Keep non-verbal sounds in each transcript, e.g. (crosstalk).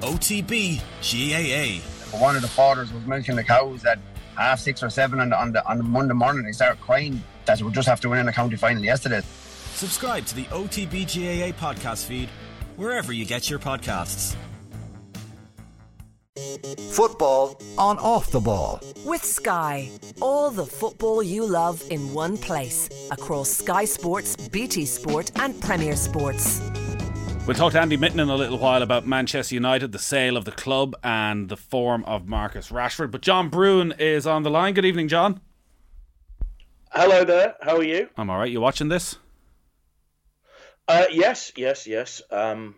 OTB GAA. One of the fathers was milking the cows at half six or seven on the, on the, on the Monday morning. They started crying that we just have to win in the county final yesterday. Subscribe to the OTB GAA podcast feed wherever you get your podcasts. Football on off the ball. With Sky. All the football you love in one place. Across Sky Sports, BT Sport, and Premier Sports. We'll talk to Andy Mitten in a little while about Manchester United, the sale of the club, and the form of Marcus Rashford. But John Brewin is on the line. Good evening, John. Hello there. How are you? I'm all right. You watching this? Uh, yes, yes, yes. Um,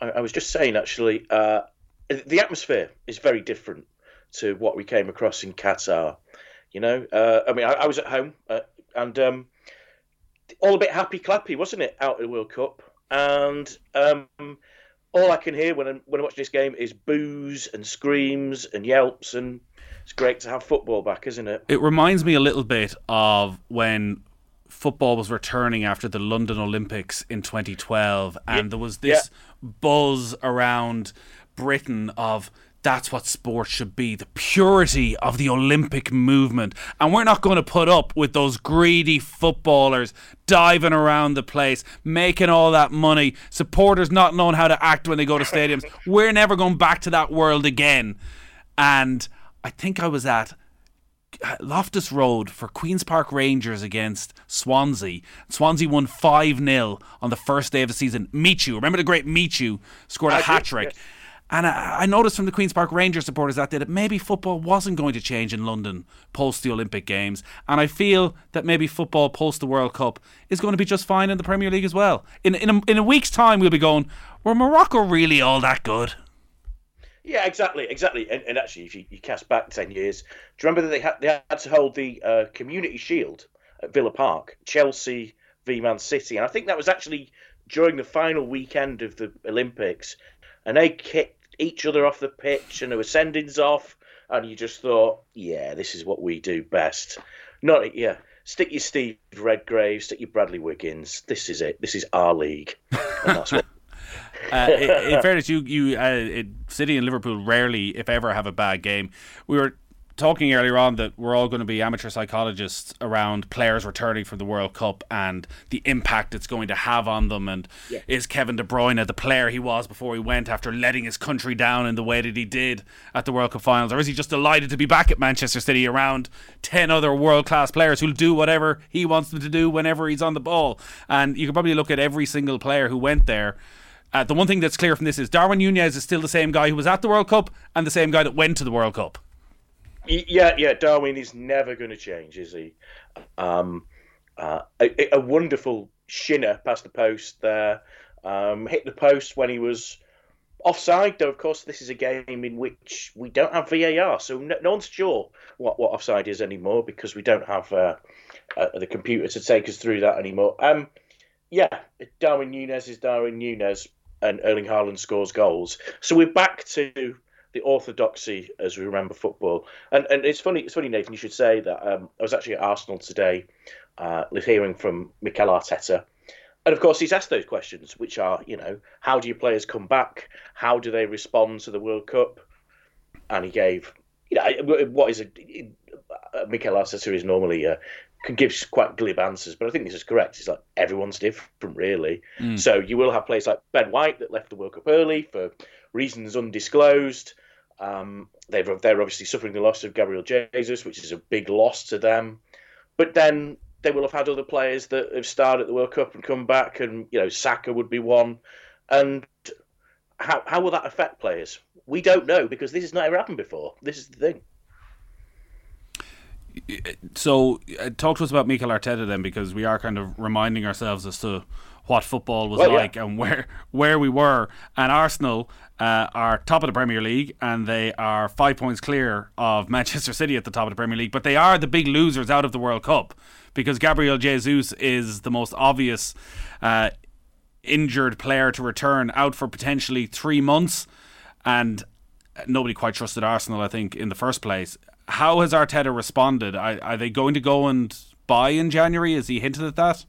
I, I, was just saying, actually, uh, the atmosphere is very different to what we came across in Qatar. You know, uh, I mean, I, I, was at home uh, and um, all a bit happy clappy, wasn't it, out of the World Cup? And um, all I can hear when I, when I watch this game is boos and screams and yelps, and it's great to have football back, isn't it? It reminds me a little bit of when football was returning after the London Olympics in 2012, and yeah. there was this yeah. buzz around Britain of that's what sport should be the purity of the Olympic movement. And we're not going to put up with those greedy footballers diving around the place, making all that money, supporters not knowing how to act when they go to stadiums. (laughs) We're never going back to that world again. And I think I was at uh, Loftus Road for Queen's Park Rangers against Swansea. Swansea won 5 0 on the first day of the season. Michu, remember the great Michu scored a hat trick. Yes. And I, noticed from the Queen's Park Rangers supporters that day that maybe football wasn't going to change in London post the Olympic Games. And I feel that maybe football post the World Cup is going to be just fine in the Premier League as well. In, in, a, in a week's time, we'll be going, were Morocco really all that good? Yeah, exactly, exactly. And, and actually, if you, you, cast back 10 years, do you remember that they had, they had to hold the uh, Community Shield at Villa Park, Chelsea v Man City? And I think that was actually during the final weekend of the Olympics. And they kicked each other off the pitch and there were sendings off, and you just thought, yeah, this is what we do best. Not yeah, stick your Steve Redgrave, stick your Bradley Wiggins. This is it. This is our league, and that's what. (laughs) uh, in, in, fairness, you you uh, City and Liverpool rarely, if ever, have a bad game. We were talking earlier on that we're all going to be amateur psychologists around players returning from the World Cup and the impact it's going to have on them. And yeah. is Kevin De Bruyne the player he was before he went after letting his country down in the way that he did at the World Cup finals? Or is he just delighted to be back at Manchester City around 10 other world class players who'll do whatever he wants them to do whenever he's on the ball? And you can probably look at every single player who went there. Uh, the one thing that's clear from this is Darwin Nunez is still the same guy who was at the World Cup and the same guy that went to the World Cup. Yeah, yeah. Darwin is never going to change, is he? Um, uh, a, a, wonderful shinner past the post there. Um, hit the post when he was offside. Though, of course, this is a game in which we don't have VAR, so no, no one's sure what, what offside is anymore because we don't have uh, uh, the computer to take us through that anymore. Um, yeah, Darwin Nunez is Darwin Nunez, and Erling Haaland scores goals. So we're back to the orthodoxy as we remember football. And and it's funny, it's funny, Nathan. You should say that um, I was actually at Arsenal today, uh, hearing from Mikel Arteta, and of course he's asked those questions, which are, you know, how do your players come back? How do they respond to the World Cup? And he gave, you know, what is a Mikel Arteta is normally uh, can give quite glib answers, but I think this is correct. It's like everyone's different, really. Mm. So you will have players like Ben White that left the World Cup early for reasons undisclosed. Um, they've they're obviously suffering the loss of Gabriel Jesus, which is a big loss to them. But then they will have had other players that have started at the World Cup and come back, and you know Saka would be one. And how how will that affect players? We don't know because this has never happened before. This is the thing. So, uh, talk to us about Mikel Arteta then, because we are kind of reminding ourselves as to what football was well, like yeah. and where where we were. And Arsenal uh, are top of the Premier League and they are five points clear of Manchester City at the top of the Premier League. But they are the big losers out of the World Cup because Gabriel Jesus is the most obvious uh, injured player to return out for potentially three months. And nobody quite trusted Arsenal, I think, in the first place. How has Arteta responded? Are, are they going to go and buy in January? Has he hinted at that?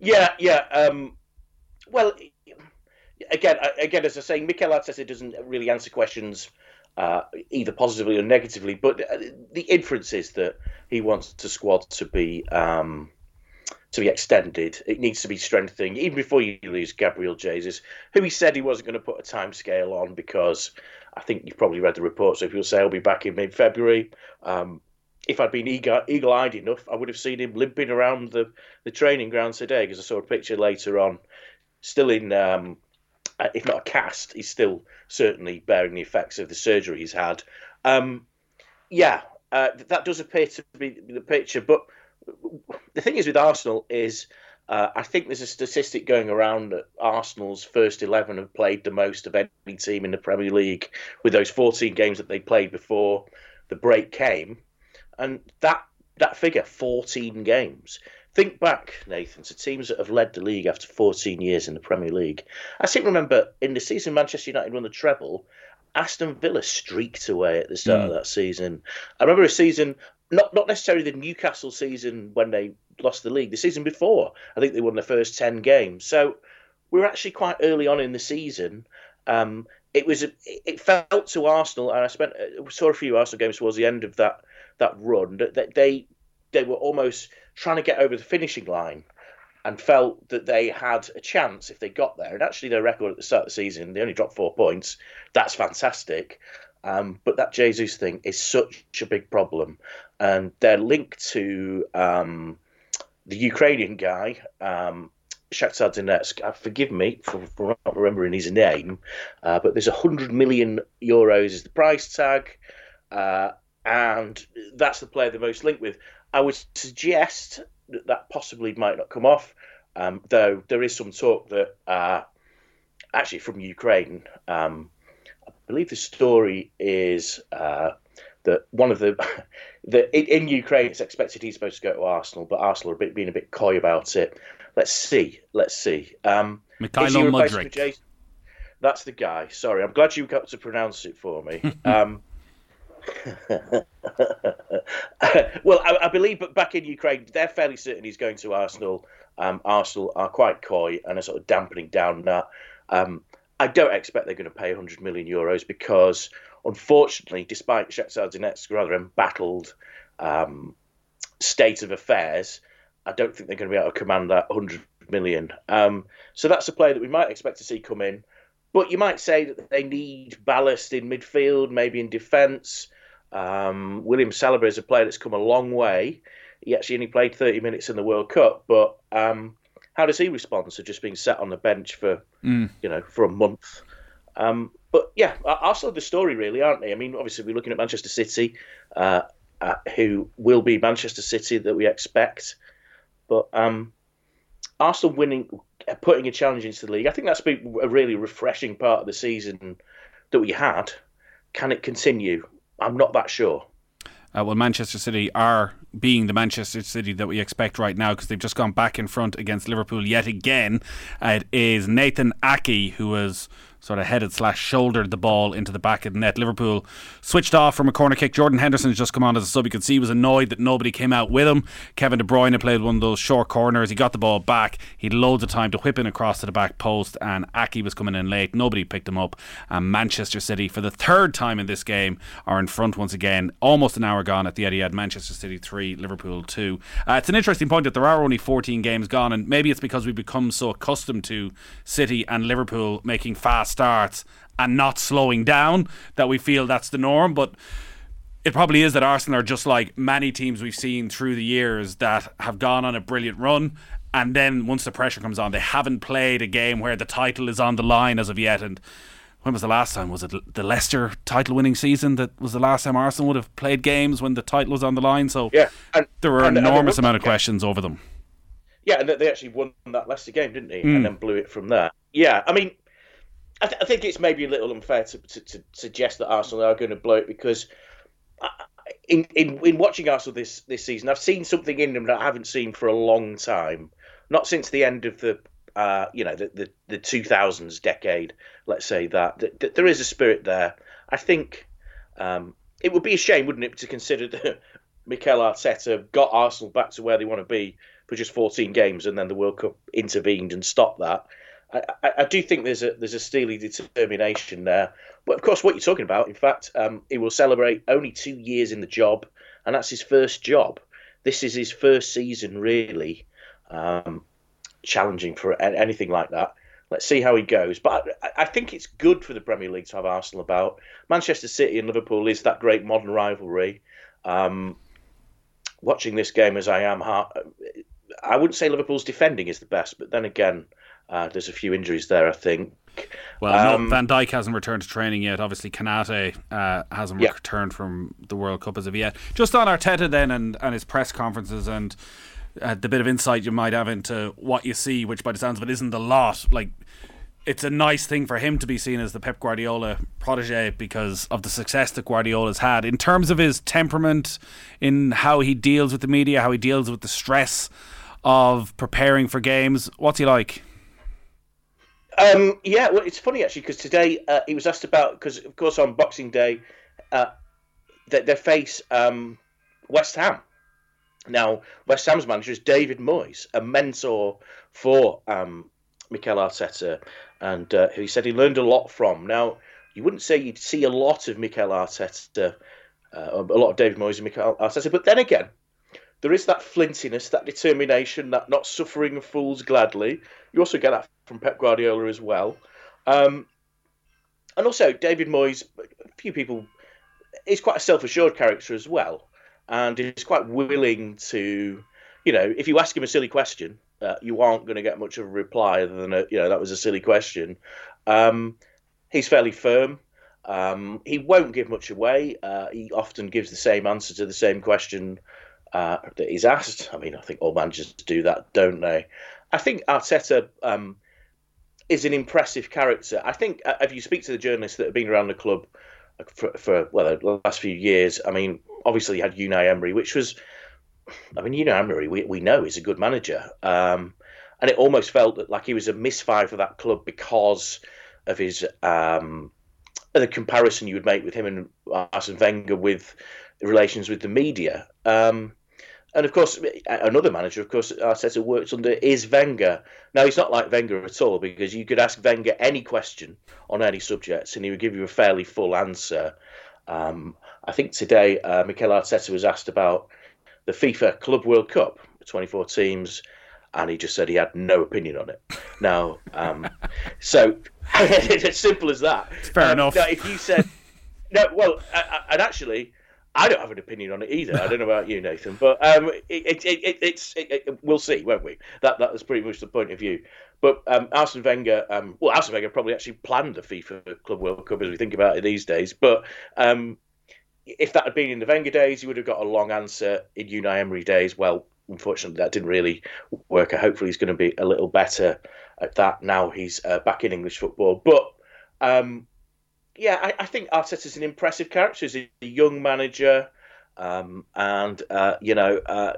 Yeah, yeah. Um, well, again, again, as I say, Mikel Arteta doesn't really answer questions uh, either positively or negatively, but uh, the inference is that he wants the squad to be um, to be extended. It needs to be strengthened even before you lose Gabriel Jesus, who he said he wasn't going to put a time scale on because I think you've probably read the report. So if you'll say he'll be back in mid February. Um, if I'd been eagle-eyed enough, I would have seen him limping around the, the training grounds today because I saw a picture later on, still in um, uh, if not a cast, he's still certainly bearing the effects of the surgery he's had. Um, yeah, uh, that does appear to be the picture. But the thing is with Arsenal is uh, I think there's a statistic going around that Arsenal's first 11 have played the most of any team in the Premier League with those 14 games that they played before the break came. And that, that figure, 14 games, Think back, Nathan, to teams that have led the league after 14 years in the Premier League. I seem to remember in the season Manchester United won the treble, Aston Villa streaked away at the start mm. of that season. I remember a season, not not necessarily the Newcastle season when they lost the league, the season before. I think they won the first 10 games. So we were actually quite early on in the season. Um, it was it felt to Arsenal, and I spent saw a few Arsenal games towards the end of that that run that they they were almost trying to get over the finishing line and felt that they had a chance if they got there. And actually, their record at the start of the season, they only dropped four points. That's fantastic. Um, but that Jesus thing is such a big problem. And they're linked to um, the Ukrainian guy, um, Shakhtar Donetsk. Uh, forgive me for, for, not remembering his name, uh, but there's 100 million euros is the price tag. Uh, and that's the player they're most linked with. I would suggest that that possibly might not come off, um, though there is some talk that uh, actually from Ukraine. Um, believe the story is uh, that one of the (laughs) that in, in, Ukraine it's expected he's supposed to go to Arsenal, but Arsenal are a bit, being a bit coy about it. Let's see, let's see. Um, Mikhailo Mudryk. That's the guy. Sorry, I'm glad you got to pronounce it for me. (laughs) um, (laughs) well, I, I, believe but back in Ukraine, they're fairly certain he's going to Arsenal. Um, Arsenal are quite coy and are sort of dampening down that. Um, I don't expect they're going to pay 100 million euros because, unfortunately, despite Shakhtar Donetsk's rather embattled um, state of affairs, I don't think they're going to be able to command that 100 million. Um, so that's a player that we might expect to see come in. But you might say that they need ballast in midfield, maybe in defence. Um, William Saliba is a player that's come a long way. He actually only played 30 minutes in the World Cup, but um, how does he respond to just being sat on the bench for mm. you know for a month? Um, but yeah, Arsenal the story really, aren't they? I mean, obviously we're looking at Manchester City, uh, uh, who will be Manchester City that we expect, but um, Arsenal winning putting a challenge into the league. I think that's been a really refreshing part of the season that we had. Can it continue? I'm not that sure. Uh, well, Manchester City are being the Manchester City that we expect right now because they've just gone back in front against Liverpool yet again. Uh, it is Nathan Ake who was sort of headed slash shouldered the ball into the back of the net. Liverpool switched off from a corner kick. Jordan Henderson's just come on as a sub. You can see he was annoyed that nobody came out with him. Kevin De Bruyne played one of those short corners. He got the ball back. He had loads of time to whip in across to the back post, and Ake was coming in late. Nobody picked him up. And Manchester City, for the third time in this game, are in front once again. Almost an hour gone at the Etihad. Manchester City 3, Liverpool 2. Uh, it's an interesting point that there are only 14 games gone, and maybe it's because we've become so accustomed to City and Liverpool making fast starts and not slowing down that we feel that's the norm. But it probably is that Arsenal are just like many teams we've seen through the years that have gone on a brilliant run. And then once the pressure comes on, they haven't played a game where the title is on the line as of yet. And when was the last time? Was it the Leicester title winning season that was the last time Arsenal would have played games when the title was on the line? So yeah, and, there were an enormous amount of questions over them. Yeah, and they actually won that Leicester game, didn't they? Mm. And then blew it from there. Yeah, I mean, I, th- I, think it's maybe a little unfair to, to, to, suggest that Arsenal are going to blow it because in, in in watching Arsenal this this season, I've seen something in them that I haven't seen for a long time. Not since the end of the uh, you know the, the the 2000s decade, let's say that. there is a spirit there. I think um, it would be a shame, wouldn't it, to consider that (laughs) Mikel Arteta got Arsenal back to where they want to be for just 14 games, and then the World Cup intervened and stopped that. I, I, do think there's a there's a steely determination there. But of course, what you're talking about, in fact, um, he will celebrate only two years in the job, and that's his first job. This is his first season, really, um, challenging for anything like that. Let's see how he goes. But I, I, think it's good for the Premier League to have Arsenal about. Manchester City and Liverpool is that great modern rivalry. Um, watching this game as I am, I wouldn't say Liverpool's defending is the best, but then again, uh, there's a few injuries there, I think. Well, um, no, Van Dijk hasn't returned to training yet. Obviously, Konate uh, hasn't yeah. returned from the World Cup as of yet. Just on Arteta then and, and his press conferences and uh, the bit of insight you might have into what you see, which by the sounds of it isn't a lot. Like, it's a nice thing for him to be seen as the Pep Guardiola protege because of the success that Guardiola's had in terms of his temperament, in how he deals with the media, how he deals with the stress of preparing for games. What's he like? Um, yeah, well, it's funny actually because today uh, he was asked about because of course on Boxing Day uh, they, they face um, West Ham. Now West Ham's manager is David Moyes, a mentor for um, Mikel Arteta, and uh, he said he learned a lot from. Now you wouldn't say you'd see a lot of Mikel Arteta, uh, a lot of David Moyes and Mikel Arteta, but then again, there is that flintiness, that determination, that not suffering fools gladly. You also get that from Pep Guardiola as well. Um, and also, David Moyes, a few people, is quite a self assured character as well. And he's quite willing to, you know, if you ask him a silly question, uh, you aren't going to get much of a reply other than, a, you know, that was a silly question. Um, he's fairly firm. Um, he won't give much away. Uh, he often gives the same answer to the same question uh, that he's asked. I mean, I think all managers do that, don't they? I think Arteta um, is an impressive character. I think uh, if you speak to the journalists that have been around the club for, for well the last few years, I mean, obviously you had Unai Emery, which was, I mean, Unai Emery we, we know is a good manager, um, and it almost felt that like he was a misfire for that club because of his um, the comparison you would make with him and Arsene Wenger with relations with the media. Um, and of course, another manager, of course, Arteta works under is Wenger. Now, he's not like Wenger at all because you could ask Wenger any question on any subject and he would give you a fairly full answer. Um, I think today uh, Mikel Arteta was asked about the FIFA Club World Cup, 24 teams, and he just said he had no opinion on it. Now, um, (laughs) so (laughs) it's as simple as that. Fair um, enough. if you said, no, well, and actually, I don't have an opinion on it either. I don't know about you, Nathan, but um, it, it, it, it's we'll see, won't we? That that was pretty much the point of view. But um, Arsene Wenger, um, well, Arsene Wenger probably actually planned the FIFA Club World Cup as we think about it these days. But um, if that had been in the Wenger days, you would have got a long answer. In Unai Emery days, well, unfortunately, that didn't really work. Hopefully, he's going to be a little better at that now. He's uh, back in English football, but um, yeah, I, I think Arteta's an impressive character. He's a young manager, um, and uh, you know uh,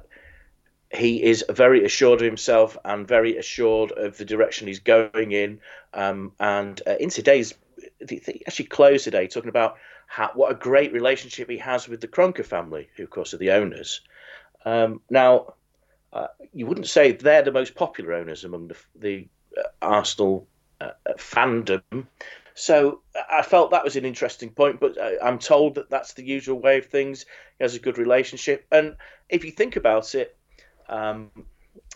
he is very assured of himself and very assured of the direction he's going in. Um, and uh, in today's, he actually closed today talking about how, what a great relationship he has with the Kroenke family, who of course are the owners. Um, now, uh, you wouldn't say they're the most popular owners among the, the uh, Arsenal uh, fandom, so I felt that was an interesting point, but I'm told that that's the usual way of things. He has a good relationship, and if you think about it, um,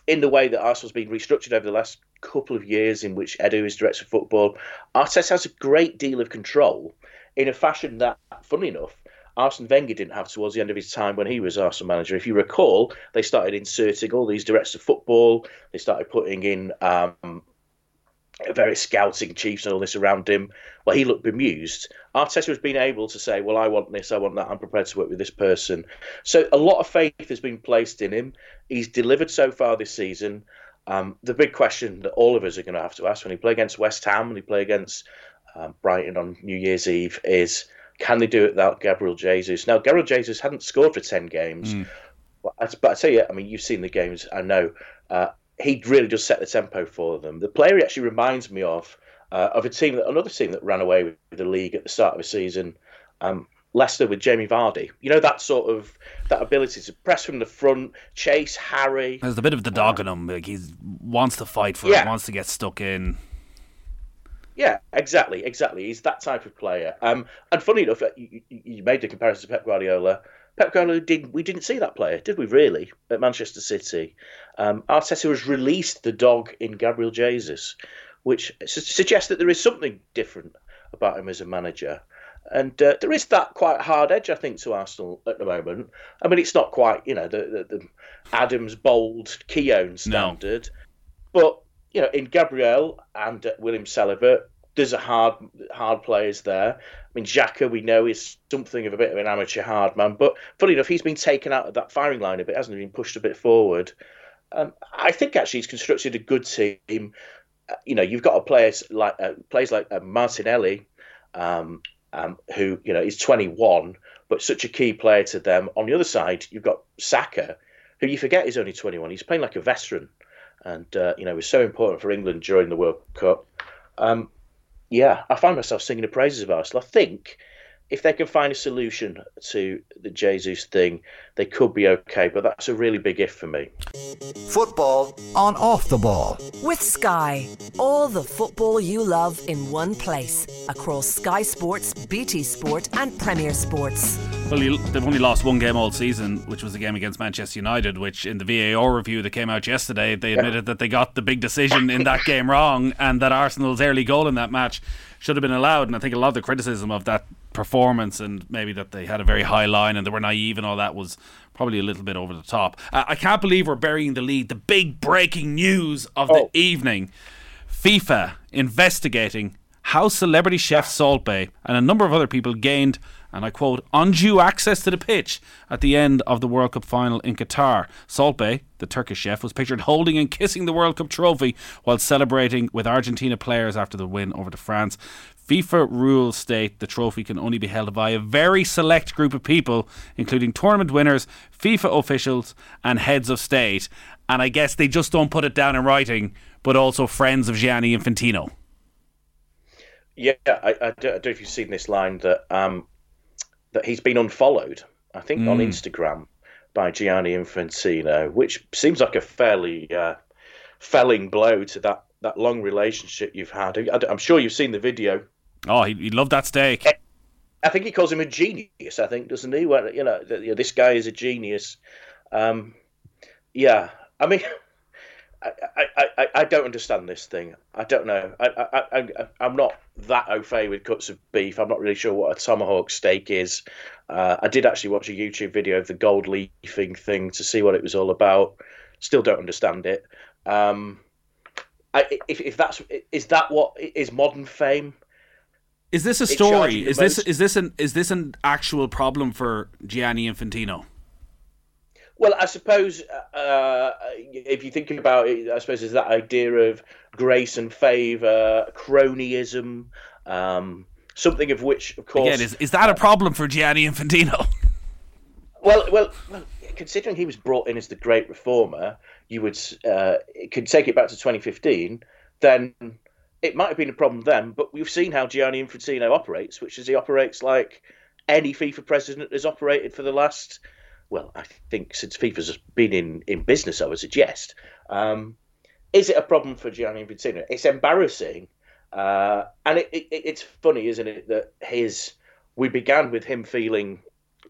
in the way that Arsenal's been restructured over the last couple of years, in which Edu is director of football, Arteta has a great deal of control in a fashion that, funny enough, Arsene Wenger didn't have towards the end of his time when he was Arsenal manager. If you recall, they started inserting all these directors of football. They started putting in um, very scouting chiefs and all this around him. Well, he looked bemused. Arteta has been able to say, "Well, I want this, I want that. I'm prepared to work with this person." So a lot of faith has been placed in him. He's delivered so far this season. Um, the big question that all of us are going to have to ask when he play against West Ham, when he play against um, Brighton on New Year's Eve, is can they do it without Gabriel Jesus? Now, Gabriel Jesus hadn't scored for ten games. Mm. But, I, but I tell you, I mean, you've seen the games. I know. Uh, he really does set the tempo for them. The player he actually reminds me of uh, of a team that another team that ran away with the league at the start of the season. Um, Leicester with Jamie Vardy. You know that sort of that ability to press from the front, chase Harry. There's a bit of the dog in him. Like he wants to fight for yeah. it, wants to get stuck in. Yeah, exactly, exactly. He's that type of player. Um, and funny enough, uh, you, you made the comparison to Pep Guardiola. Pep Guardiola did we didn't see that player, did we? Really at Manchester City, um, Arteta has released the dog in Gabriel Jesus, which su- suggests that there is something different about him as a manager. And uh, there is that quite hard edge, I think, to Arsenal at the moment. I mean, it's not quite, you know, the, the, the Adams Bould Keown standard, no. but you know, in Gabriel and uh, William Saliba, there's a hard, hard players there. I mean, Xhaka, we know is something of a bit of an amateur hard man, but funny enough, he's been taken out of that firing line a bit, hasn't he? Been pushed a bit forward. Um, I think actually he's constructed a good team. Uh, you know, you've got a players like uh, players like uh, Martinelli, um, um, who you know is 21, but such a key player to them. On the other side, you've got Saka, who you forget is only 21. He's playing like a veteran and uh, you know was so important for England during the World Cup. Um, yeah, I find myself singing the praises of Arsenal. I think if they can find a solution to the Jesus thing, they could be okay. But that's a really big if for me. Football on off the ball. With Sky, all the football you love in one place across Sky Sports, BT Sport, and Premier Sports. Well, they've only lost one game all season, which was the game against Manchester United, which in the VAR review that came out yesterday, they admitted yeah. that they got the big decision in that game wrong and that Arsenal's early goal in that match should have been allowed. And I think a lot of the criticism of that performance and maybe that they had a very high line and they were naive and all that was probably a little bit over the top. Uh, I can't believe we're burying the lead. The big breaking news of oh. the evening FIFA investigating how celebrity chef Salt Bae and a number of other people gained and I quote, undue access to the pitch at the end of the World Cup final in Qatar. Salt Bae, the Turkish chef, was pictured holding and kissing the World Cup trophy while celebrating with Argentina players after the win over to France. FIFA rules state the trophy can only be held by a very select group of people, including tournament winners, FIFA officials, and heads of state. And I guess they just don't put it down in writing, but also friends of Gianni Infantino. Yeah, I, I, don't, I don't know if you've seen this line that um, that he's been unfollowed, I think, mm. on Instagram by Gianni Infantino, which seems like a fairly uh, felling blow to that, that long relationship you've had. I'm sure you've seen the video. Oh, he, he loved that steak. I think he calls him a genius. I think, doesn't he? Well, you know, this guy is a genius. Um, yeah, I mean, (laughs) I, I, I, I don't understand this thing. I don't know. I, I, I, I'm not that au fait with cuts of beef. I'm not really sure what a tomahawk steak is. Uh, I did actually watch a YouTube video of the gold leafing thing to see what it was all about. Still don't understand it. Um, I, if, if that's is that what is modern fame? Is this a story? Is this is this an is this an actual problem for Gianni Infantino? Well, I suppose uh, if you think about it, I suppose there's that idea of grace and favour, cronyism, um, something of which, of course, again, is is that a problem for Gianni Infantino? (laughs) well, well, well, considering he was brought in as the great reformer, you would uh, could take it back to 2015. Then it might have been a problem then, but we've seen how Gianni Infantino operates, which is he operates like any FIFA president has operated for the last well, I think since FIFA's been in, in business, I would suggest. Um, is it a problem for Gianni Infantino? It's embarrassing, uh, and it, it, it's funny, isn't it, that his we began with him feeling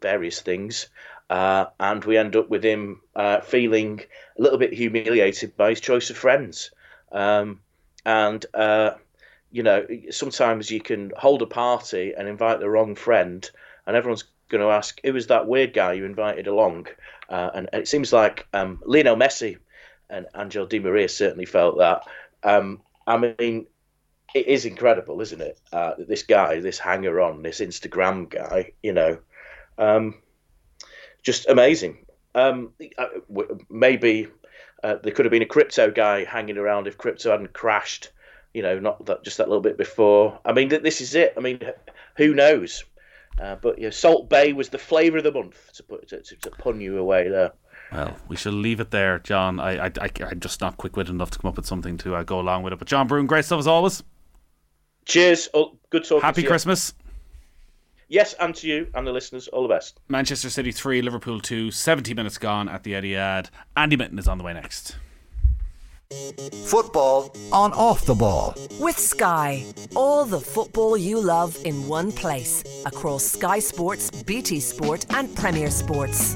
various things, uh, and we end up with him uh, feeling a little bit humiliated by his choice of friends. Um, and uh, you know, sometimes you can hold a party and invite the wrong friend, and everyone's going to ask who was that weird guy you invited along, uh, and, it seems like um, Lionel Messi and Angel Di Maria certainly felt that. Um, I mean, it is incredible, isn't it? Uh, this guy, this hanger on, this Instagram guy, you know, um, just amazing. Um, maybe uh, there could have been a crypto guy hanging around if crypto hadn't crashed. You know, not that just that little bit before. I mean, this is it. I mean, who knows? Uh, but yeah, Salt Bae was the flavour of the month to put to, to, to pun you away there. Well, we shall leave it there, John. I, I, I, am just not quick witted enough to come up with something to uh, go along with it. But John Brewin, great stuff as always. Cheers. Oh, good talking. Happy Christmas yes, and to you and the listeners, all the best. Manchester City 3, Liverpool 2, 70 minutes gone at the Etihad. Andy Mitten is on the way next. Football on off the ball. With Sky. All the football you love in one place. Across Sky Sports, BT Sport, and Premier Sports.